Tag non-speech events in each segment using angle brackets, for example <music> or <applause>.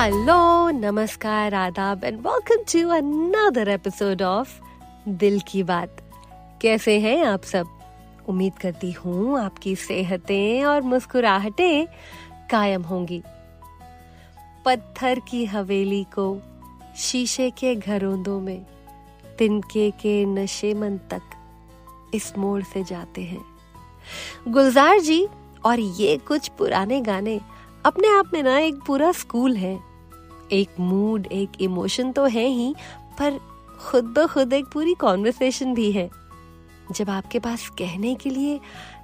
Hello नमस्कार आदाब and welcome to another episode of Dil Ki Baat कैसे हैं आप सब? उम्मीद करती हूँ आपकी सेहतें और मुस्कुराहटें कायम होंगी। पत्थर की हवेली को शीशे के घरोंदों में, तिनके के नशे मन तक इस मोड़ से जाते हैं। गुलजार जी, और ये कुछ पुराने गाने अपने आप में ना एक पूरा स्कूल है। एक मूड एक इमोशन तो है ही, पर खुद ब खुद एक पूरी कॉन्वर्सेशन भी है। जब आपके पास कहने के लिए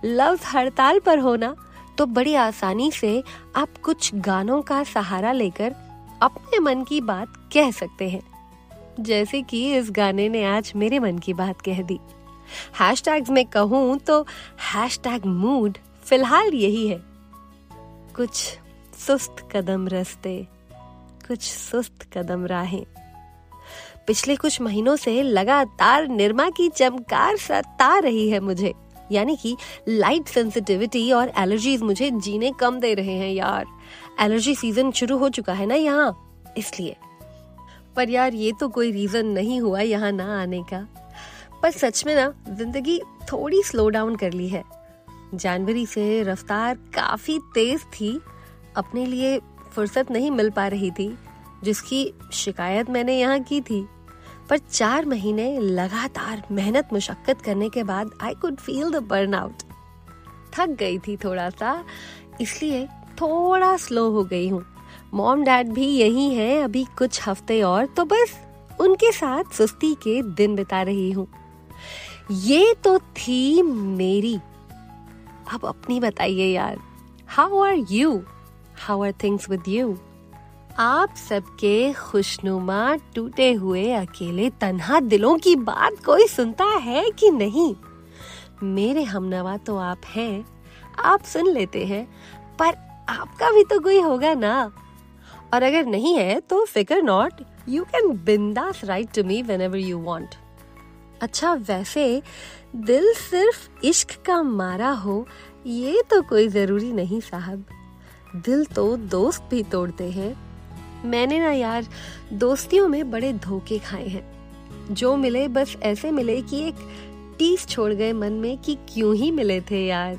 लफ्ज हड़ताल पर होना तो बड़ी आसानी से आप कुछ गानों का सहारा लेकर अपने मन की बात कह सकते हैं। जैसे कि इस गाने ने आज मेरे मन की बात कह दी। हैशटैग्स में कहूँ तो हैशटैग मूड फ़िलहाल यही है। कुछ सुस्त कदम रस्ते कुछ सुस्त कदम राहें। पिछले कुछ महीनों से लगातार निर्मा की चमकार सता रही है मुझे। यानी कि लाइट सेंसिटिविटी और एलर्जीज मुझे जीने कम दे रहे हैं यार। एलर्जी सीज़न शुरू हो चुका है ना यहाँ? इसलिए। पर यार ये तो कोई रीजन नहीं हुआ यहाँ ना आने का। पर सच में ना, ज़िंदगी थोड़ी स्लो डाउन कर ली है। जनवरी से रफ्तार काफ़ी तेज थी। अपने लिए फुर्सत नहीं मिल पा रही थी, जिसकी शिकायत मैंने यहाँ की थी। पर चार महीने लगातार मेहनत मुशक्कत करने के बाद I could feel the burnout थक गई थी थोड़ा सा इसलिए थोड़ा स्लो हो गई हूँ। मॉम डैड भी यही हैं, अभी कुछ हफ़्ते और तो बस उनके साथ सुस्ती के दिन बिता रही हूँ। ये तो थी मेरी। अब अपनी बताइए यार how are you how are things with you आप सबके खुशनुमा टूटे हुए अकेले तन्हा दिलों की बात कोई सुनता है कि नहीं? मेरे हमनवा तो आप हैं, आप सुन लेते हैं, पर आपका भी तो कोई होगा ना? और अगर नहीं है तो फिकर नॉट यू कैन बिंदास write to me whenever you want अच्छा वैसे दिल सिर्फ़ इश्क का मारा हो, ये तो कोई ज़रूरी नहीं साहब। दिल तो दोस्त भी तोड़ते हैं। मैंने ना यार, दोस्तियों में बड़े धोखे खाए हैं। जो मिले, बस ऐसे मिले कि एक टीस छोड़ गए मन में कि क्यों ही मिले थे यार।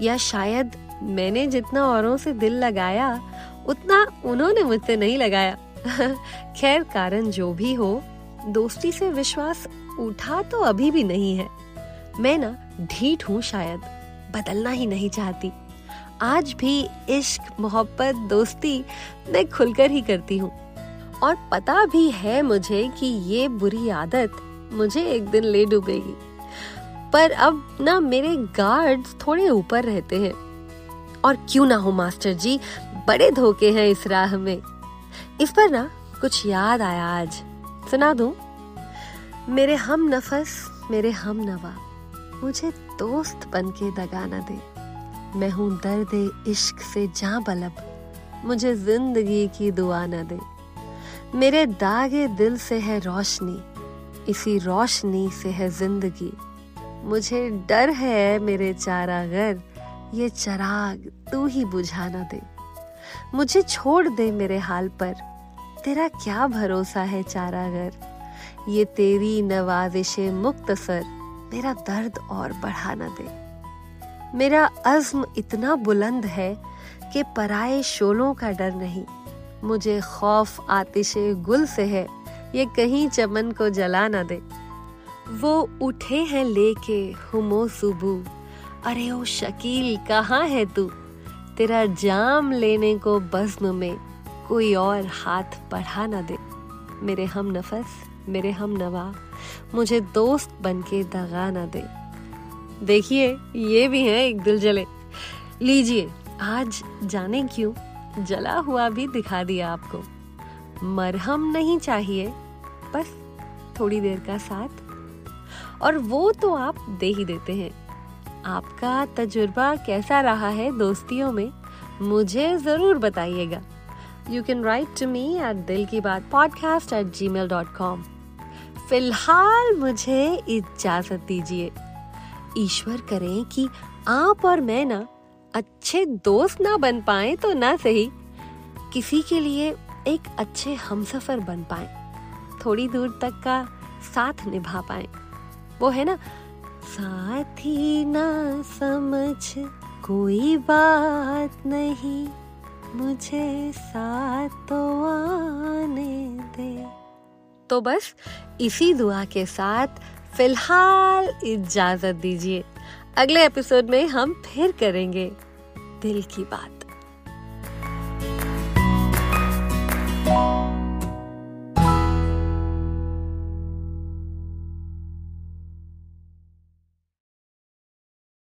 या शायद मैंने जितना औरों से दिल लगाया, उतना उन्होंने मुझसे नहीं लगाया। <laughs> खैर, कारण जो भी हो, दोस्ती से विश्वास उठा तो अभी भी नहीं है। मैं ना, ढीठ हूँ शायद, बदलना ही नहीं चाहती। आज भी इश्क, मोहब्बत, दोस्ती मैं खुलकर ही करती हूँ। और पता भी है मुझे कि ये बुरी आदत मुझे एक दिन ले डूबेगी। पर अब ना मेरे गार्ड्स थोड़े ऊपर रहते हैं। और क्यों ना हो, मास्टर जी? बड़े धोखे हैं इस राह में। इस पर ना कुछ याद आया आज। सुना दूँ? मेरे हम नफस, मेरे हम नवा। मुझे दोस्त बन के दगा न दे। मैं हूँ दर्द इश्क से जा बलब। मुझे ज़िंदगी की दुआ न दे। मेरे दागे दिल से है रोशनी, इसी रोशनी से है ज़िंदगी। मुझे डर है मेरे चारागर, ये चराग तू ही बुझा न दे। मुझे छोड़ दे मेरे हाल पर, तेरा क्या भरोसा है चारागर? ये तेरी नवाजिश मुक्तसर, मेरा दर्द और बढ़ा न दे। मेरा अज़्म इतना बुलंद है कि पराए शोलों का डर नहीं। मुझे खौफ आतिश गुल से है। ये कहीं चमन को जला ना दे। वो उठे हैं लेके, हुमो सुबू। अरे ओ शकील, कहाँ है तू? तेरा जाम लेने को बज्म में कोई और हाथ बढ़ा ना दे। मेरे हम नफस, मेरे हम नवा। मुझे दोस्त बन के दगा ना दे। देखिए, ये भी है एक दिल जले। लीजिए, आज जाने क्यों? जला हुआ भी दिखा दिया आपको। मरहम नहीं चाहिए, बस थोड़ी देर का साथ। और वो तो आप दे ही देते हैं। आपका तजुर्बा कैसा रहा है दोस्तियों में, मुझे ज़रूर बताइएगा। You can write to me at Dil Ki Baat podcast at Gmail dot com फ़िलहाल मुझे इजाज़त दीजिए। ईश्वर करें कि आप और मैं ना अच्छे दोस्त ना बन पाए तो ना सही। किसी के लिए एक अच्छे हमसफर बन पाए, थोड़ी दूर तक का साथ निभा पाए। वो है ना, साथी ना समझ कोई बात नहीं, मुझे साथ तो आने दे। तो बस इसी दुआ के साथ फ़िलहाल इजाज़त दीजिए। अगले एपिसोड में हम फिर करेंगे दिल की बात।